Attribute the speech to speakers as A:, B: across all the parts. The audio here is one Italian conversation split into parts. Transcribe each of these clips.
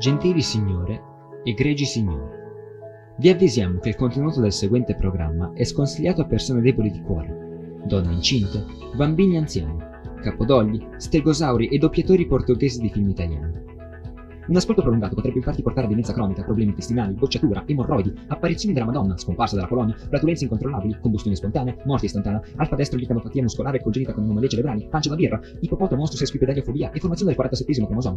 A: Gentili signore, egregi signori, vi avvisiamo che il contenuto del seguente programma è sconsigliato a persone deboli di cuore, donne incinte, bambini anziani, capodogli, stegosauri e doppiatori portoghesi di film italiani. Un ascolto prolungato potrebbe infatti portare a demenza cronica, problemi intestinali, bocciatura, emorroidi, apparizioni della Madonna, scomparsa dalla colonia, flatulenze incontrollabili, combustione spontanea, morte istantanea, alfa destro licanopatia muscolare congenita con anomalie cerebrali, pancia da birra, ipopoto monstro sesquipedaliofobia e formazione del 47 cromosoma.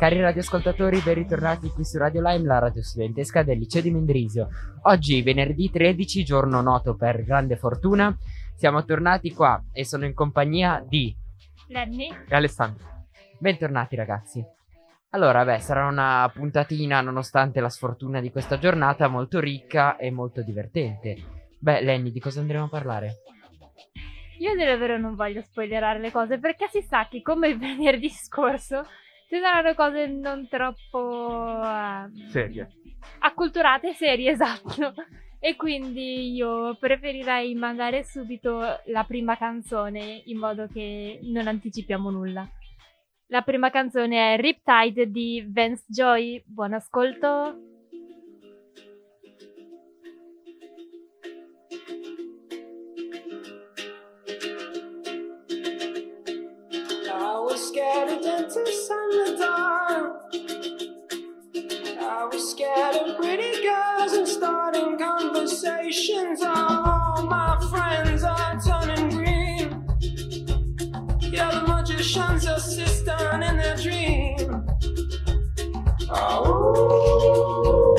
B: Cari radioascoltatori, ben ritornati qui su Radio Lime, la radio studentesca del liceo di Mendrisio. Oggi, venerdì 13, giorno noto per grande fortuna, siamo tornati qua e sono in compagnia di
C: Lenny,
B: e Alessandro. Bentornati ragazzi. Allora, beh, sarà una puntatina, nonostante la sfortuna di questa giornata, molto ricca e molto divertente. Beh, Lenny, di cosa andremo a parlare?
C: io dire vero non voglio spoilerare le cose perché si sa che come il venerdì scorso ci saranno cose non troppo ehm,
B: Serie.
C: acculturate, serie, esatto. E quindi io preferirei mandare subito la prima canzone in modo che non anticipiamo nulla. La prima canzone è Riptide di Vance Joy. Buon ascolto.
D: Scared of dentists and the dark. I was scared of pretty girls and starting conversations. All my friends are turning green. Yeah, the magician's assistant in their dream. Oh,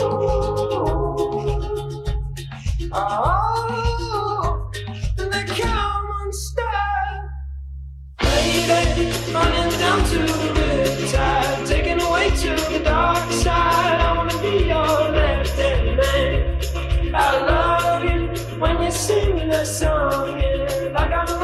D: to the riptide, taken away to the dark side. I wanna be your left hand man. I love you when you're singing that song, and I got a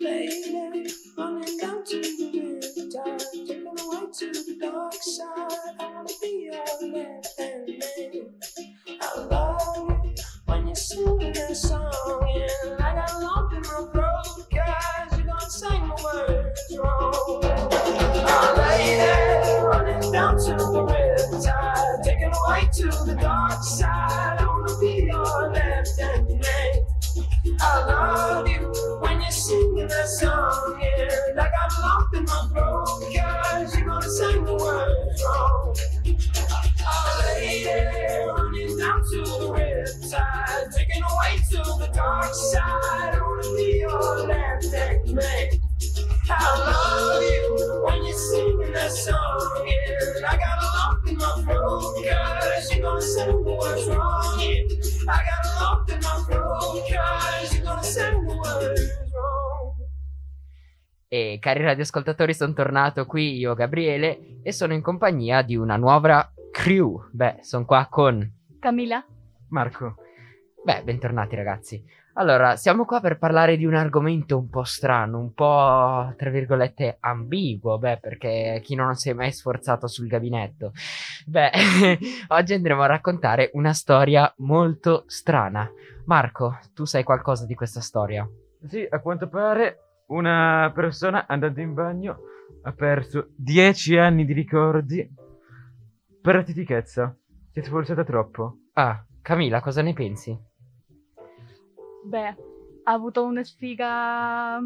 D: lady, running down to the riptide, taken away to the dark side. I wanna be your left hand man. I love you when that song, and a lump in my throat, you're gonna sing the words wrong. Oh, lady, running down to the riptide, taken away to the dark side. I love you when you're singing that song. Yeah, like I'm locked in my throat, you're gonna sing the words wrong. Lady, running down to the riptide, taking away to the dark side. I wanna be your man.
B: E cari radioascoltatori, sono tornato qui io, Gabriele, e sono in compagnia di una nuova crew. Beh, sono qua con
E: Camilla,
F: Marco.
B: Beh, bentornati ragazzi. Allora, siamo qua per parlare di un argomento un po' strano, un po' tra virgolette ambiguo, beh, perché chi non si è mai sforzato sul gabinetto. Beh, oggi andremo a raccontare una storia molto strana. Marco, tu sai qualcosa di questa storia?
F: sì, a quanto pare una persona andando in bagno ha perso 10 anni di ricordi per ratitichezza. Si è sforzata troppo.
B: Ah, Camilla, cosa ne pensi?
E: Beh, ha avuto una sfiga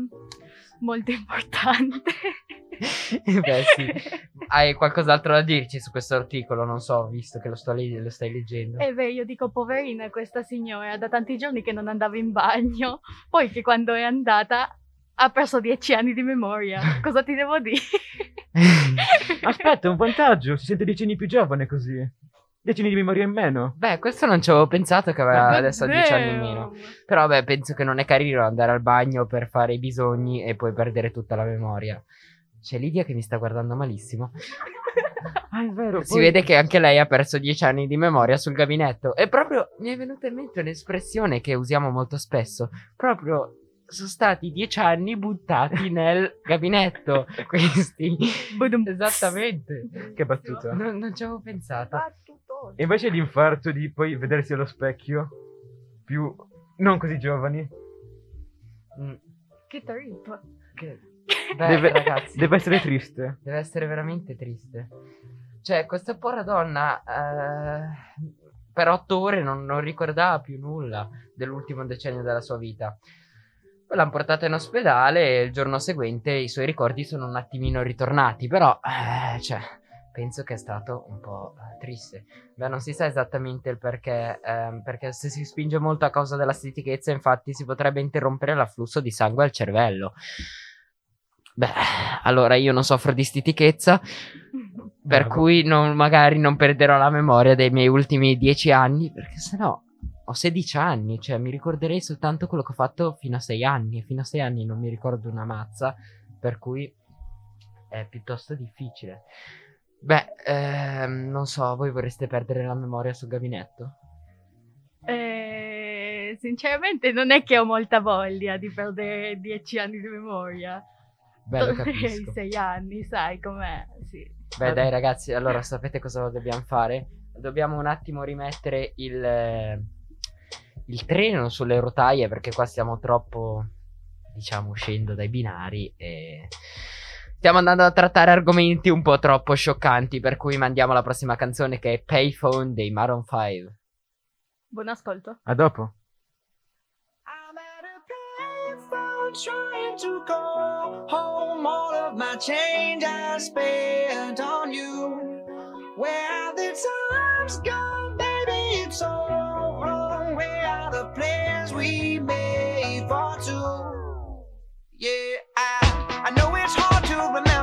E: molto importante.
B: Beh, sì. Hai qualcos'altro da dirci su questo articolo? Non so, visto che lo, sto le- lo stai leggendo.
E: E beh, io dico poverina questa signora, da tanti giorni che non andava in bagno, poi che quando è andata ha perso dieci anni di memoria. Cosa ti devo dire?
F: Aspetta, un vantaggio, si sente 10 anni più giovane così. 10 anni di memoria in meno.
B: Beh, questo non ci avevo pensato che aveva
E: Ma
B: adesso ha 10 anni in meno. Però, beh, penso che non è carino andare al bagno per fare i bisogni e poi perdere tutta la memoria. C'è Lidia che mi sta guardando malissimo.
F: Ah, è vero.
B: Si
F: poi-
B: vede che anche lei ha perso 10 anni di memoria sul gabinetto. E proprio mi è venuta in mente un'espressione che usiamo molto spesso. Proprio sono stati 10 anni buttati nel gabinetto. Questi. Esattamente.
F: Che battuta.
B: Non, non ci avevo pensato.
F: E invece l'infarto di poi vedersi allo specchio, più non così giovani,
B: Mm,
E: Che trip.
B: che- Beh,
F: deve,
B: ragazzi.
F: deve essere triste.
B: Deve essere veramente triste. Cioè, questa povera donna eh, per otto ore non, non ricordava più nulla dell'ultimo decennio della sua vita. Poi l'hanno portata in ospedale e il giorno seguente i suoi ricordi sono un attimino ritornati, però, eh, cioè, penso che è stato un po' eh, triste. Beh, non si sa esattamente il perché, ehm, perché se si spinge molto a causa della stitichezza, infatti, si potrebbe interrompere l'afflusso di sangue al cervello. Beh, allora io non soffro di stitichezza, per
F: Bravo.
B: cui non- magari non perderò la memoria dei miei ultimi dieci anni, perché sennò ho 16 anni, cioè mi ricorderei soltanto quello che ho fatto fino a 6 anni, e fino a 6 anni non mi ricordo una mazza, per cui è piuttosto difficile. Beh, ehm, non so, voi vorreste perdere la memoria sul gabinetto?
E: Eh, sinceramente non è che ho molta voglia di perdere dieci anni di memoria.
B: Beh, lo
E: Tornerei
B: capisco.
E: sei anni, sai com'è? Sì.
B: Beh, dai ragazzi, allora sapete cosa dobbiamo fare? Dobbiamo un attimo rimettere il, eh, il treno sulle rotaie perché qua stiamo troppo, diciamo, uscendo dai binari e stiamo andando a trattare argomenti un po' troppo scioccanti, per cui mandiamo la prossima canzone che è Payphone dei Maroon 5.
E: Buon ascolto.
F: A dopo.
G: Trying to call home all of my change I spent on you. Where have the times gone, baby? It's all wrong. Where are the plans we made for two? Yeah, it's hard to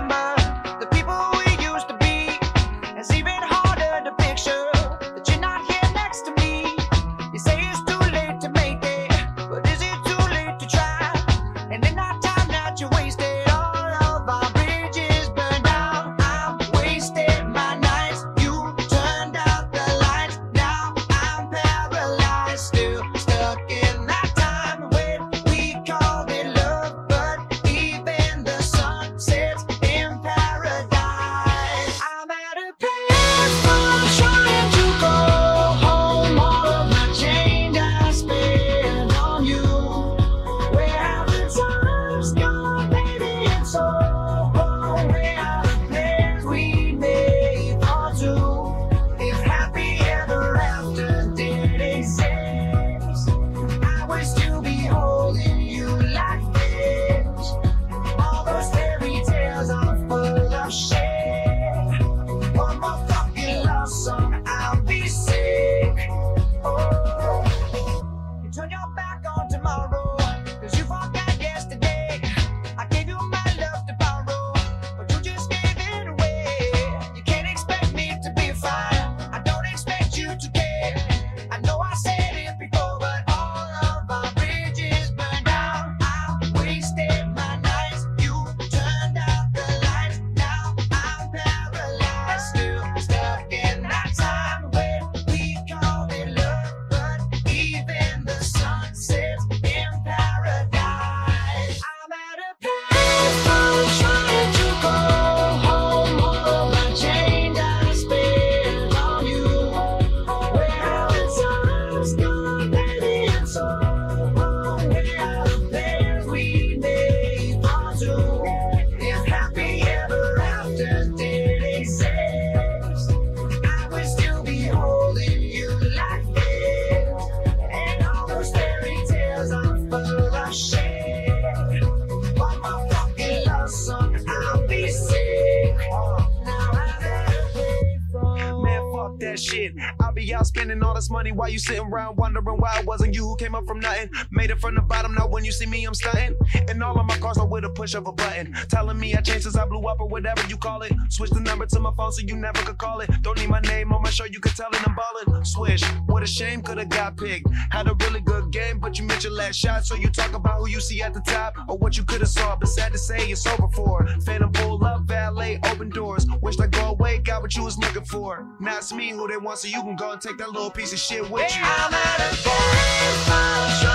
H: shit. I'll be out spending all this money while you sitting around wondering why it wasn't you who came up from nothing. Made it from the bottom, now when you see me, I'm stunting. And all of my cars are with a push of a button. Telling me I changed since I blew up or whatever you call it. Switch the number to my phone so you never could call it. Don't need my name on my show, you can tell it I'm ballin'. Swish, what a shame, could've got picked. Had a really good game, but you missed your last shot. So you talk about who you see at the top or what you could've saw. But sad to say, it's over for. Phantom pull up, valet, open doors. Wish I go away, got what you was looking for. Now it's me who they want, so you can go and take that little piece of shit with you.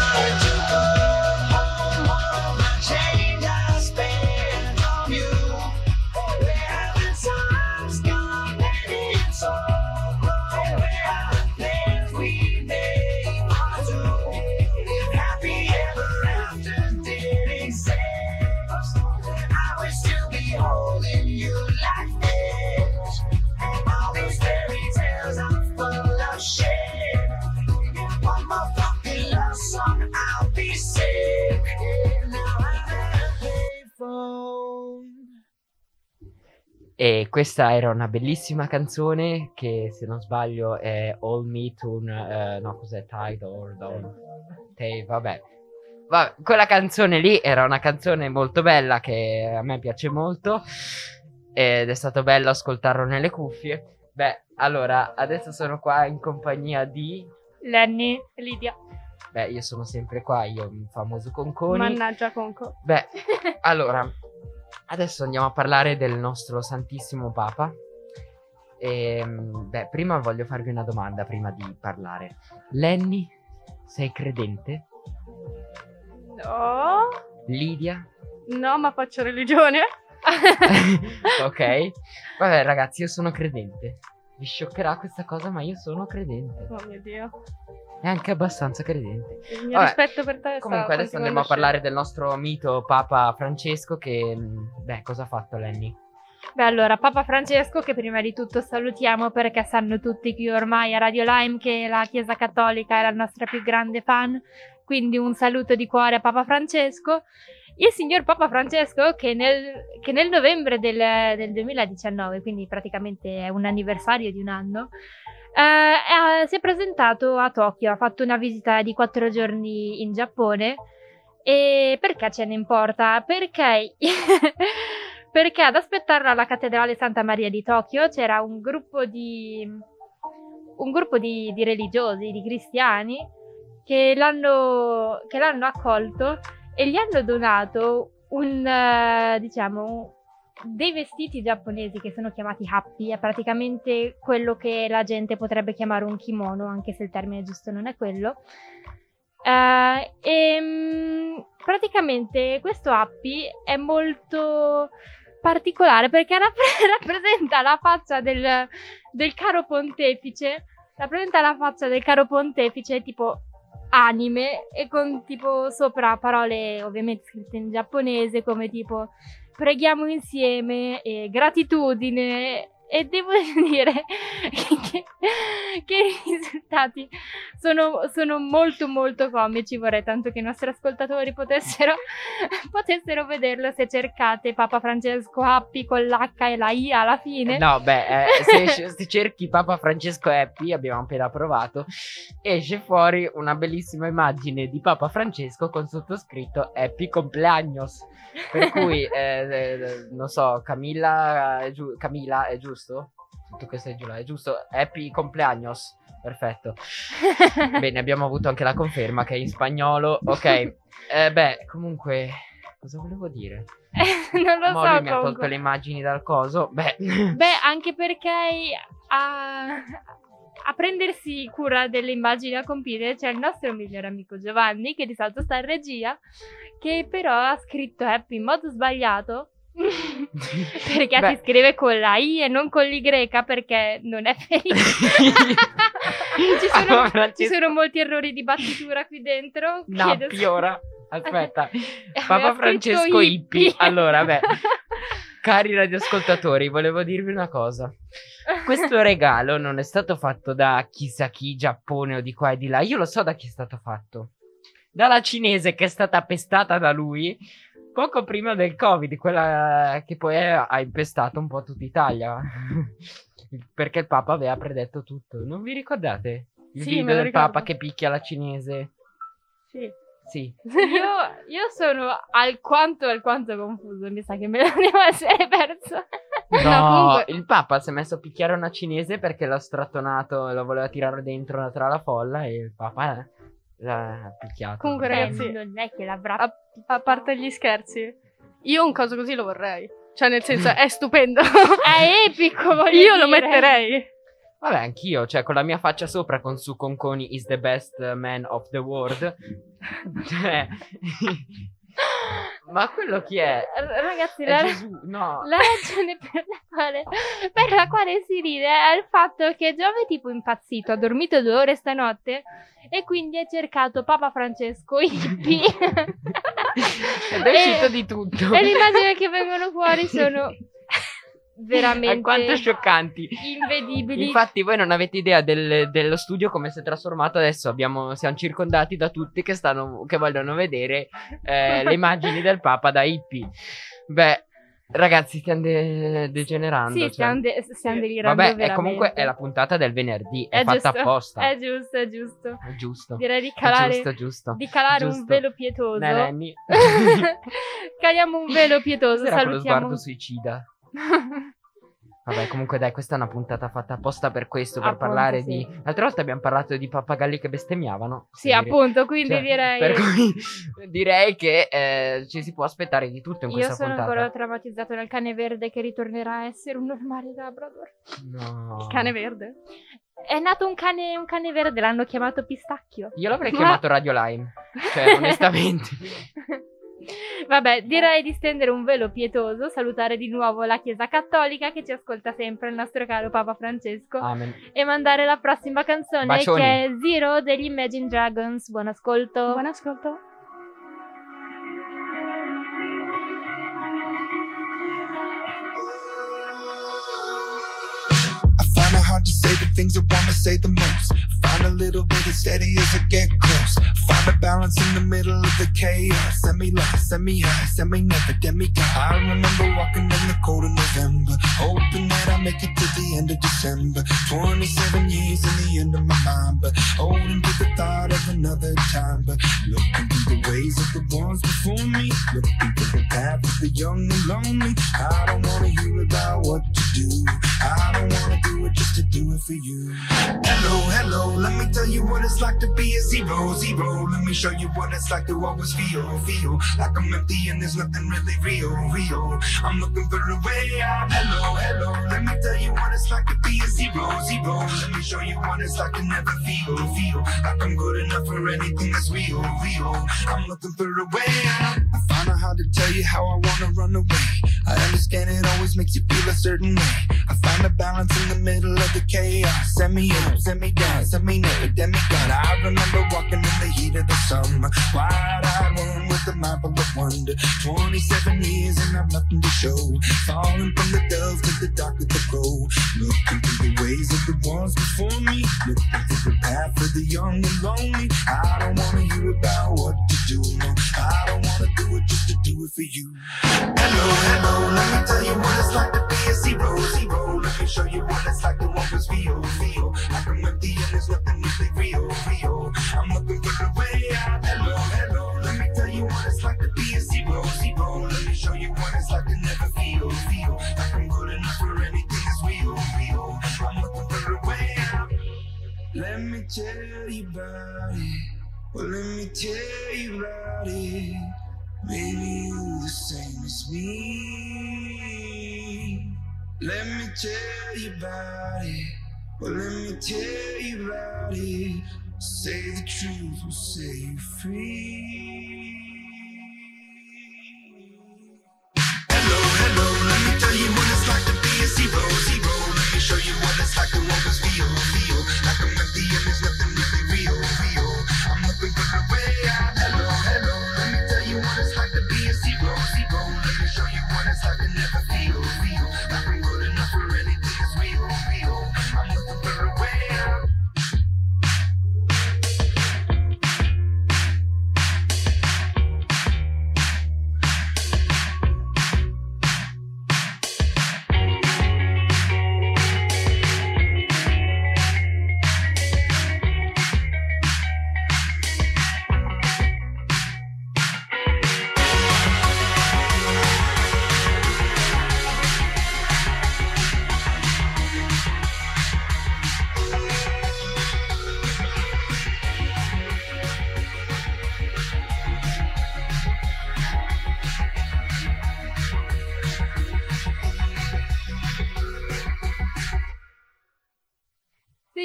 B: E questa era una bellissima canzone che se non sbaglio è All Me Tune, eh, no cos'è Tide or Dawn? Te- vabbè. Va- quella canzone lì era una canzone molto bella che a me piace molto ed è stato bello ascoltarlo nelle cuffie. Beh, allora, adesso sono qua in compagnia di...
C: Lenny, Lidia.
B: Beh, io sono sempre qua, io il famoso Conconi.
C: Mannaggia Conco.
B: Beh, allora, adesso andiamo a parlare del nostro Santissimo Papa. Ehm, beh, prima voglio farvi una domanda prima di parlare. Lenny, sei credente?
C: No,
B: Lidia?
C: no, ma faccio religione.
B: ok. Vabbè, ragazzi, io sono credente. Vi scioccherà questa cosa, ma io sono credente.
C: Oh mio dio.
B: E anche abbastanza credente.
C: Il mio
B: Vabbè,
C: rispetto per te
B: Comunque, adesso andiamo a parlare del nostro mito Papa Francesco. Che, mh, beh, cosa ha fatto Lenny?
C: Beh, allora, Papa Francesco, che prima di tutto salutiamo perché sanno tutti qui ormai a Radio Lime che la Chiesa Cattolica è la nostra più grande fan. Quindi un saluto di cuore a Papa Francesco. Il signor Papa Francesco, che nel, che nel novembre del, del 2019, quindi praticamente è un anniversario di un anno, eh, eh, si è presentato a Tokyo, ha fatto una visita di quattro giorni in Giappone. E perché ce ne importa? Perché, perché ad aspettarlo alla cattedrale Santa Maria di Tokyo c'era un gruppo di, un gruppo di, di religiosi, di cristiani, che l'hanno, che l'hanno accolto e gli hanno donato un, eh, diciamo, dei vestiti giapponesi che sono chiamati happy, è praticamente quello che la gente potrebbe chiamare un kimono, anche se il termine giusto non è quello. Eh, e mm, praticamente questo happy è molto particolare perché rapp- rappresenta la faccia del, del caro pontefice, rappresenta la faccia del caro pontefice tipo anime e con tipo sopra parole ovviamente scritte in giapponese come tipo preghiamo insieme e gratitudine e devo dire che, che i risultati sono, sono molto molto comici vorrei tanto che i nostri ascoltatori potessero, potessero vederlo se cercate Papa Francesco Happy con l'H e la I alla fine
B: No, beh, eh, se, se cerchi Papa Francesco Happy, abbiamo appena provato, esce fuori una bellissima immagine di Papa Francesco con sottoscritto Happy Compleannos. Per cui, eh, eh, non so, Camilla Camilla è giusto? Tu che sei giù là, è giusto? Happy Compleannos. Perfetto. Bene, abbiamo avuto anche la conferma che è in spagnolo. Ok. Eh, beh, comunque, cosa volevo dire?
C: non lo
B: Molly
C: so
B: mi ha tolto
C: comunque.
B: le immagini dal coso. Beh,
C: Beh, anche perché a, a prendersi cura delle immagini a computer c'è il nostro migliore amico Giovanni, che di solito sta in regia, che però ha scritto Happy in modo sbagliato. perché
B: Beh.
C: si scrive con la I e non con l'Y perché non è felice. ci, sono,
B: Papa
C: ci
B: Francesco-
C: sono molti errori di battitura qui dentro.
B: No, Piora. Aspetta.
C: Aveva
B: Papa Francesco Ippi. Allora, beh. Cari radioascoltatori, volevo dirvi una cosa. Questo regalo non è stato fatto da chissà chi, Giappone o di qua e di là. Io lo so da chi è stato fatto. Dalla cinese che è stata pestata da lui poco prima del Covid, quella che poi è- ha impestato un po' tutta Italia. Perché il Papa aveva predetto tutto. Non vi ricordate? Il
E: Sì,
B: video del Papa che picchia la cinese.
E: Sì.
B: Sì.
C: Io, io sono alquanto alquanto confuso, mi sa che me lo devo essere perso.
B: No,
C: comunque-
B: il Papa si è messo a picchiare una cinese perché l'ha strattonato e lo voleva tirare dentro tra la folla e il Papa l'ha picchiato.
E: Comunque, ragazzi,
C: non è che l'avrà
E: a, a parte gli scherzi, io un coso così lo vorrei. Cioè, nel senso, è stupendo.
C: È epico, voglio
E: io lo
C: dire.
E: metterei.
B: Vabbè, anch'io, cioè con la mia faccia sopra con su Conconi is the best man of the world. Cioè, Ma quello chi è?
C: Ragazzi,
B: È
C: la,
B: Gesù, no.
C: la ragione per la, quale, per la quale si ride è il fatto che Giove è tipo impazzito, ha dormito due ore stanotte e quindi ha cercato Papa Francesco hippie.
B: Ed è uscito di tutto.
C: E le immagini che vengono fuori sono veramente
B: Alquanto scioccanti.
C: invedibili.
B: Infatti, voi non avete idea del- dello studio come si è trasformato adesso. Abbiamo, siamo circondati da tutti che, stanno, che vogliono vedere eh, le immagini del Papa da hippie. Beh, ragazzi, stiamo de- degenerando.
C: sì,
B: cioè.
C: stiamo, de- stiamo delirando
B: Vabbè, è comunque è la puntata del venerdì. È,
C: È
B: fatta
C: giusto,
B: apposta.
C: È giusto, è giusto.
B: È giusto.
C: Direi di calare,
B: giusto, giusto.
C: di calare un
B: Giusto.
C: velo pietoso. Caliamo un velo pietoso,
B: quello
C: salutiamo.
B: sguardo suicida? Vabbè, comunque dai, questa è una puntata fatta apposta per questo, per
C: Appunto,
B: parlare
C: sì.
B: di... L'altra volta abbiamo parlato di pappagalli che bestemmiavano.
C: sì,
B: Dire-
C: appunto, quindi
B: cioè,
C: direi...
B: Per cui direi che eh, ci si può aspettare di tutto in
C: Io
B: questa
C: sono
B: puntata.
C: ancora traumatizzato dal cane verde che ritornerà a essere un normale Labrador.
B: No.
E: Il cane verde.
C: È nato un cane, un cane verde, l'hanno chiamato Pistacchio.
B: Io l'avrei chiamato Radio Lime. Cioè, onestamente.
C: Vabbè, direi di stendere un velo pietoso, salutare di nuovo la Chiesa Cattolica che ci ascolta sempre, il nostro caro Papa Francesco,
B: Amen.
C: e mandare la prossima canzone
B: Bacioni.
C: che è Zero degli Imagine Dragons. Buon ascolto.
E: Buon ascolto.
H: Say the things I wanna say the most. Find a little bit of steady as I get close. Find a balance in the middle of the chaos. Semi lost, send me high, send me never demigod. I remember walking in the cold of November, hoping that I make it to the end of December. 27 years in the end of my mind, but holding to the thought of another time. But looking through the ways of the ones before me, looking through the path of the young and lonely. I don't wanna hear about what to do. I don't wanna do it just to do it for you. Hello, hello, let me tell you what it's like to be a zero, zero. Let me show you what it's like to always feel, feel like I'm empty and there's nothing really real, real. I'm looking for a way out. Hello, hello, let me tell you what it's like to be a zero, zero. Let me show you what it's like to never feel, feel like I'm good enough for anything that's real, real. I'm looking for a way out. I find out how to tell you how I wanna run away. I understand it always makes you feel a certain way. I find a balance in the middle of the chaos. Send me up, send me down, send me never, demigod. I remember walking in the heat of the summer. Wide-eyed one with a full of wonder. 27 years and I've nothing to show. Falling from the dove to the dark of the crow. Looking through the ways of the ones before me. Looking through the path of the young and lonely. I don't wanna hear about what to do. No, I don't wanna do it just to do it for you. Hello, hello, let me tell you what it's like to be a zero, zero. Let me show you what it's like to always feel, feel like I'm empty and there's nothing really real, real. I'm looking for a way out. Ah, hello, hello, let me tell you what it's like to be a zero, zero. Let me show you what it's like to never feel, feel like I'm good enough for anything that's real, real. I'm looking for a way out. Let me tell you about it. Well, let me tell you about it. Maybe you're the same as me. Let me tell you about it. Well, let me tell you about it. Say the truth will set you free.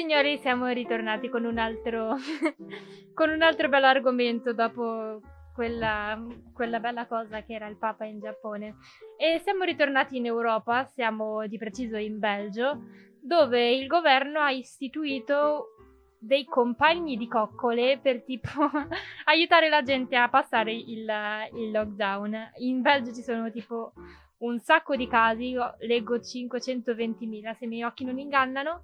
C: Signori, siamo ritornati con un altro, con un altro bello argomento dopo quella, quella bella cosa che era il Papa in Giappone. E siamo ritornati in Europa, siamo di preciso in Belgio, dove il governo ha istituito dei compagni di coccole per tipo aiutare la gente a passare il, il lockdown. In Belgio ci sono tipo un sacco di casi, leggo 520.000 se i miei occhi non ingannano,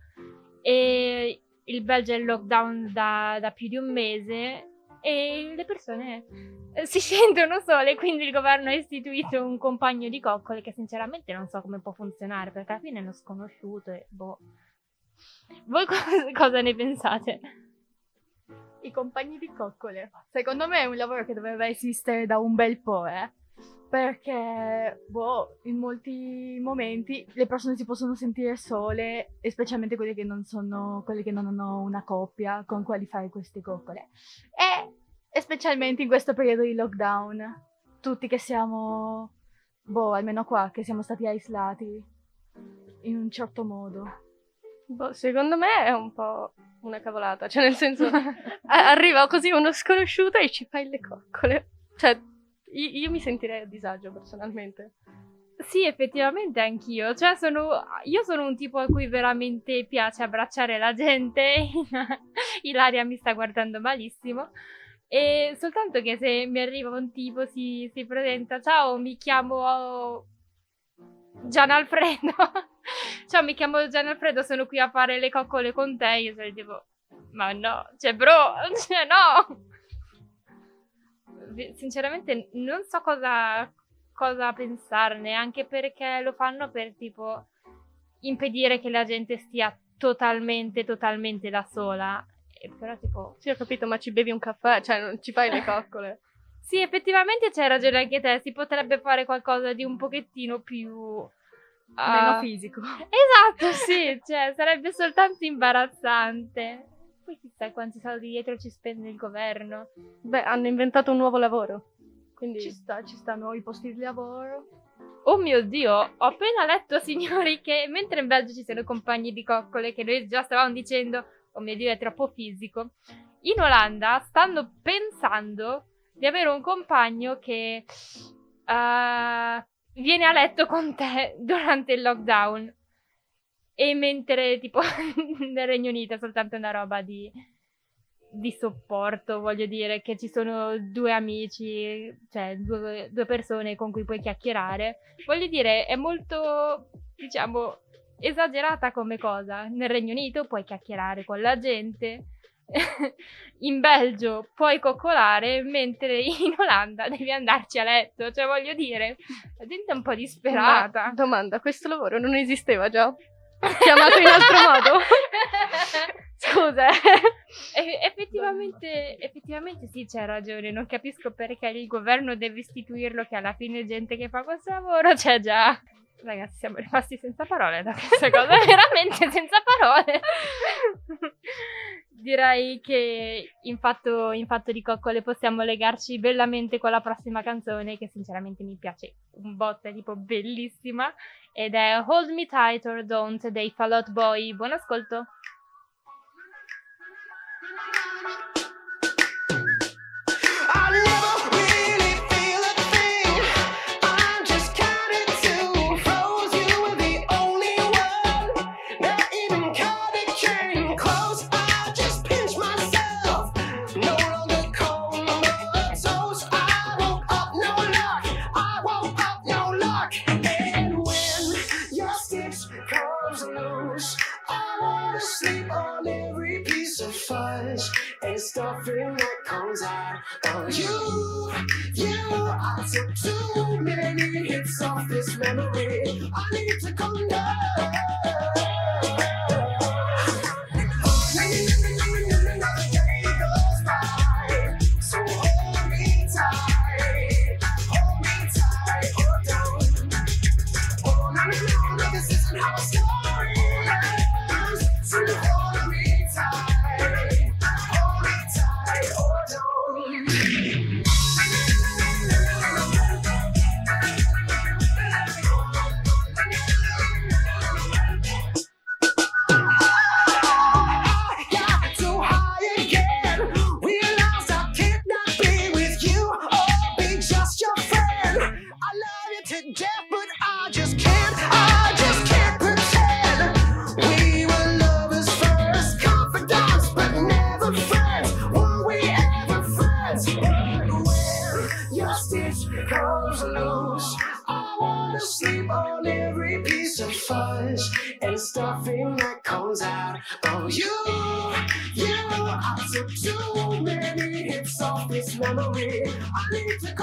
C: e il Belgio è in lockdown da, da più di un mese e le persone eh, si sentono sole, quindi il governo ha istituito un compagno di coccole che sinceramente non so come può funzionare perché alla fine è uno sconosciuto e boh. Voi cosa, cosa ne pensate?
E: I compagni di coccole. Secondo me è un lavoro che doveva esistere da un bel po', eh. Perché, boh, in molti momenti le persone si possono sentire sole, e specialmente quelle che non sono, quelle che non hanno una coppia con quali fare queste coccole. E, e specialmente in questo periodo di lockdown, tutti che siamo, boh, almeno qua, che siamo stati aislati in un certo modo.
I: Boh, secondo me è un po' una cavolata, cioè nel senso arriva così uno sconosciuto e ci fai le coccole. Cioè, io, io mi sentirei a disagio personalmente.
C: Sì, effettivamente anch'io. Cioè, sono, io sono un tipo a cui veramente piace abbracciare la gente. Ilaria mi sta guardando malissimo. E soltanto che se mi arriva un tipo, si, si presenta, ciao, mi chiamo Gian Alfredo. ciao, mi chiamo Gian Alfredo, sono qui a fare le coccole con te. Io sono tipo, ma no, cioè, bro, cioè, no. Sinceramente, non so cosa, cosa pensarne, anche perché lo fanno per tipo impedire che la gente stia totalmente, totalmente da sola. E però, tipo,
I: Sì, ho capito, ma ci bevi un caffè, cioè non ci fai le coccole.
C: Sì, effettivamente c'hai ragione anche te, si potrebbe fare qualcosa di un pochettino più...
E: Meno
C: ah,
E: fisico.
C: Esatto, sì, cioè sarebbe soltanto imbarazzante. Poi chissà quanti soldi dietro ci spende il governo.
I: Beh, hanno inventato un nuovo lavoro. Quindi
E: Ci sta, ci sta nuovi posti di lavoro.
C: Oh mio Dio, ho appena letto, signori, che mentre in Belgio ci sono compagni di coccole, che noi già stavamo dicendo, oh mio Dio, è troppo fisico, in Olanda stanno pensando di avere un compagno che eh, viene a letto con te durante il lockdown. E mentre, tipo, nel Regno Unito è soltanto una roba di, di supporto, voglio dire, che ci sono due amici, cioè due, due persone con cui puoi chiacchierare. Voglio dire, è molto, diciamo, esagerata come cosa. Nel Regno Unito puoi chiacchierare con la gente, in Belgio puoi coccolare, mentre in Olanda devi andarci a letto. Cioè, voglio dire, la gente è un po' disperata.
I: Ma, domanda, questo lavoro non esisteva già? Chiamato in altro modo? Scusa. eh.
C: E- effettivamente, effettivamente sì, c'è ragione. Non capisco perché il governo deve istituirlo, che alla fine gente che fa questo lavoro c'è già. Ragazzi, siamo rimasti senza parole da questa cosa, veramente senza parole. Direi che in fatto, in fatto di coccole possiamo legarci bellamente con la prossima canzone, che sinceramente mi piace un botto, è tipo bellissima, ed è Hold Me Tight or Don't dei Fall Out Boy. Buon ascolto!
H: You. You, I took too many hits off this memory. I need to come down.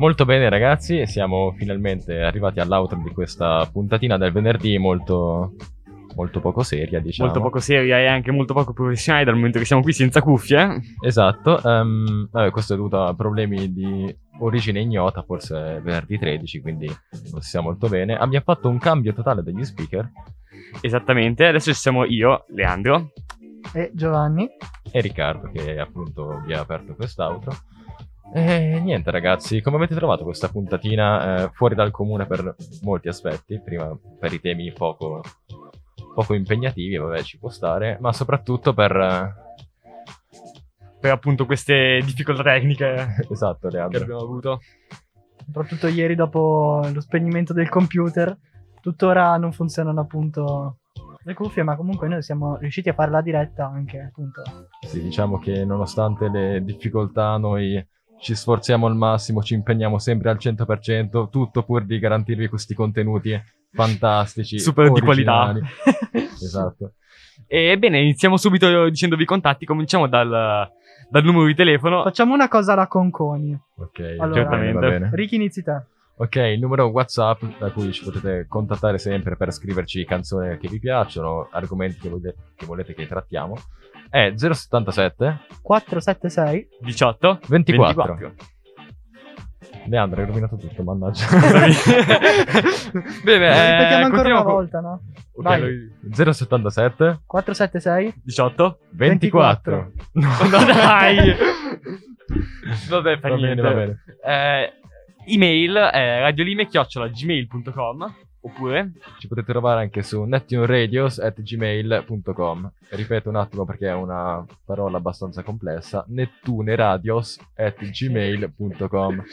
J: Molto bene ragazzi, siamo finalmente arrivati all'outro di questa puntatina del venerdì molto, molto poco seria, diciamo.
K: Molto poco seria e anche molto poco professionale dal momento che siamo qui senza cuffie.
J: Esatto, ehm, vabbè, questo è dovuto a problemi di origine ignota, forse è venerdì 13, quindi non si sa molto bene. Abbiamo fatto un cambio totale degli speaker
K: Esattamente, adesso ci siamo io, Leandro.
L: E Giovanni?
J: e Riccardo che appunto vi ha aperto quest'outro. E niente ragazzi, come avete trovato questa puntatina eh, fuori dal comune per molti aspetti? Prima per i temi poco, poco impegnativi, vabbè ci può stare, ma soprattutto per... eh,
K: Per appunto queste difficoltà tecniche
J: esatto
K: che
J: Leandro.
K: abbiamo avuto.
L: Soprattutto ieri dopo lo spegnimento del computer, tuttora non funzionano appunto le cuffie, ma comunque noi siamo riusciti a fare la diretta anche appunto.
J: Sì, diciamo che nonostante le difficoltà noi ci sforziamo al massimo, ci impegniamo sempre al 100%, tutto pur di garantirvi questi contenuti fantastici.
K: Super di qualità.
J: originali. esatto.
K: Ebbene, iniziamo subito dicendovi i contatti. Cominciamo dal, dal numero di telefono.
L: Facciamo una cosa alla Conconi.
J: Ok,
L: Allora,
K: certamente.
J: va bene.
L: Ricky inizi te.
J: Ok, il numero WhatsApp da cui ci potete contattare sempre per scriverci canzoni che vi piacciono, argomenti che, volete che volete che trattiamo, è 077
L: 476
K: 18
J: 24.
K: 24.
J: Leandro, hai rovinato tutto, mannaggia.
K: Bene,
L: Lo
K: eh,
L: ripetiamo ancora una
K: con-
L: volta, no?
K: Ok,
L: Vai.
K: lui-
J: 077
L: 476
K: 18
J: 24.
K: No, no, dai. Vabbè, fa
J: Va
K: niente.
J: bene, va bene.
K: Eh, email è radiolime.gmail.com oppure
J: Ci potete trovare anche su nettuneradios.gmail.com Ripeto un attimo perché è una parola abbastanza complessa. nettuneradios.gmail.com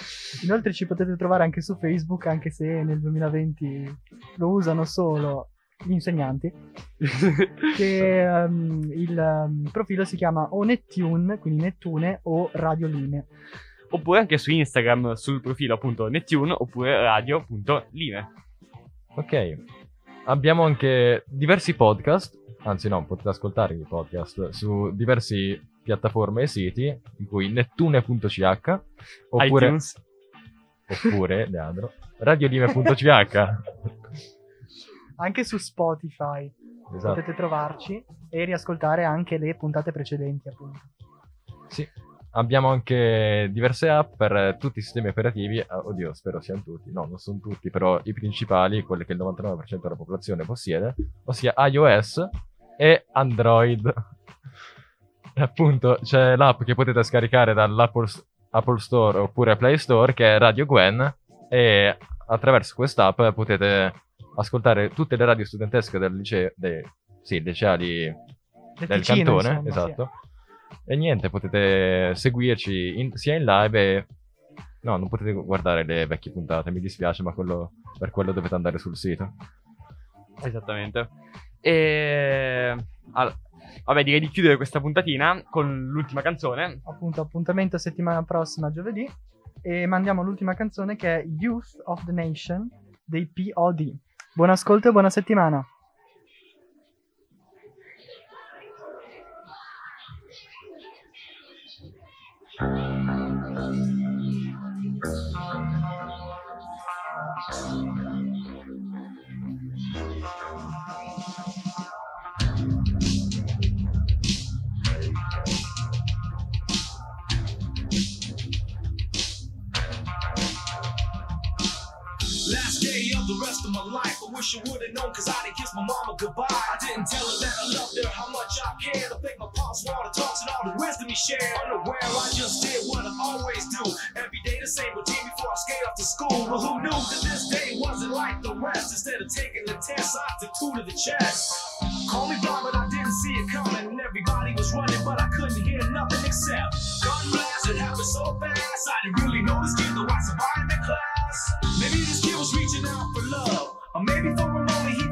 L: Inoltre ci potete trovare anche su Facebook, anche se nel 2020 lo usano solo gli insegnanti. che ehm, il ehm, profilo si chiama o Nettune, quindi Nettune o Radio Line.
K: oppure anche su Instagram sul profilo appunto Nettune oppure radio.lime.
J: Ok. Abbiamo anche diversi podcast, anzi no, potete ascoltare i podcast su diversi piattaforme e siti, di cui nettune.ch oppure,
K: iTunes.
J: oppure Leandro, radiolime.ch
L: Anche su Spotify
J: Esatto.
L: potete trovarci e riascoltare anche le puntate precedenti, appunto.
J: Sì. Abbiamo anche diverse app per tutti i sistemi operativi. Ah, Oddio, spero siano tutti. No, non sono tutti, però i principali, quelli che il 99% della popolazione possiede, ossia iOS e Android. Appunto c'è l'app che potete scaricare dall'Apple Apple Store oppure Play Store che è Radio Gwen e attraverso quest'app potete ascoltare tutte le radio studentesche del liceo, dei, sì, liceali
L: Del Ticino,
J: cantone,
L: insomma,
J: esatto. E niente, potete seguirci in- sia in live e... No, non potete guardare le vecchie puntate, mi dispiace, ma quello, per quello dovete andare sul sito.
K: Esattamente. E... al- vabbè, direi di chiudere questa puntatina con l'ultima canzone.
L: Appunto, appuntamento settimana prossima, giovedì. E mandiamo l'ultima canzone che è Youth of the Nation dei POD. Buon ascolto e buona settimana.
M: Uh... my life. I wish I would've known cause I didn't kiss my mama goodbye. I didn't tell her that I loved her, how much I cared. I thank my pops for all the talks and all the wisdom he shared. Unaware, I just did what I always do. Every day the same routine before I skate off to school. But who knew that this day wasn't like the rest? Instead of taking the test, I took two to the chest. Call me blind, but I see it coming. And everybody was running, but I couldn't hear nothing except gun blast. It happened so fast, I didn't really notice kid though I survived in class. Maybe this kid was reaching out for love, or maybe for a moment he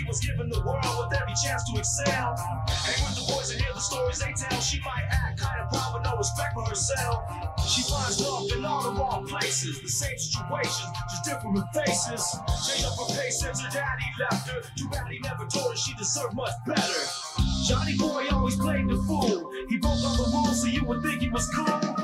M: She was given the world with every chance to excel. Hang with the boys and hear the stories they tell. She might act kind of proud, but no respect for herself. She finds love in all the wrong places. The same situations, just different faces. Changed up her pace since her daddy left her. Too bad he never told her she deserved much better. Johnny Boy always played the fool. He broke all the rules so you would think he was cool.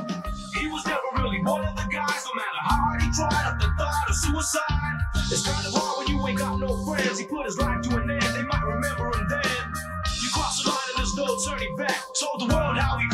M: Friends. He put his life to an end, they might remember him then. You cross the line and there's no turning back. Told the world how he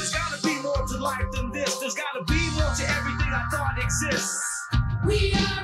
M: There's gotta be more to life than this. There's gotta be more to everything I thought exists.
N: We are,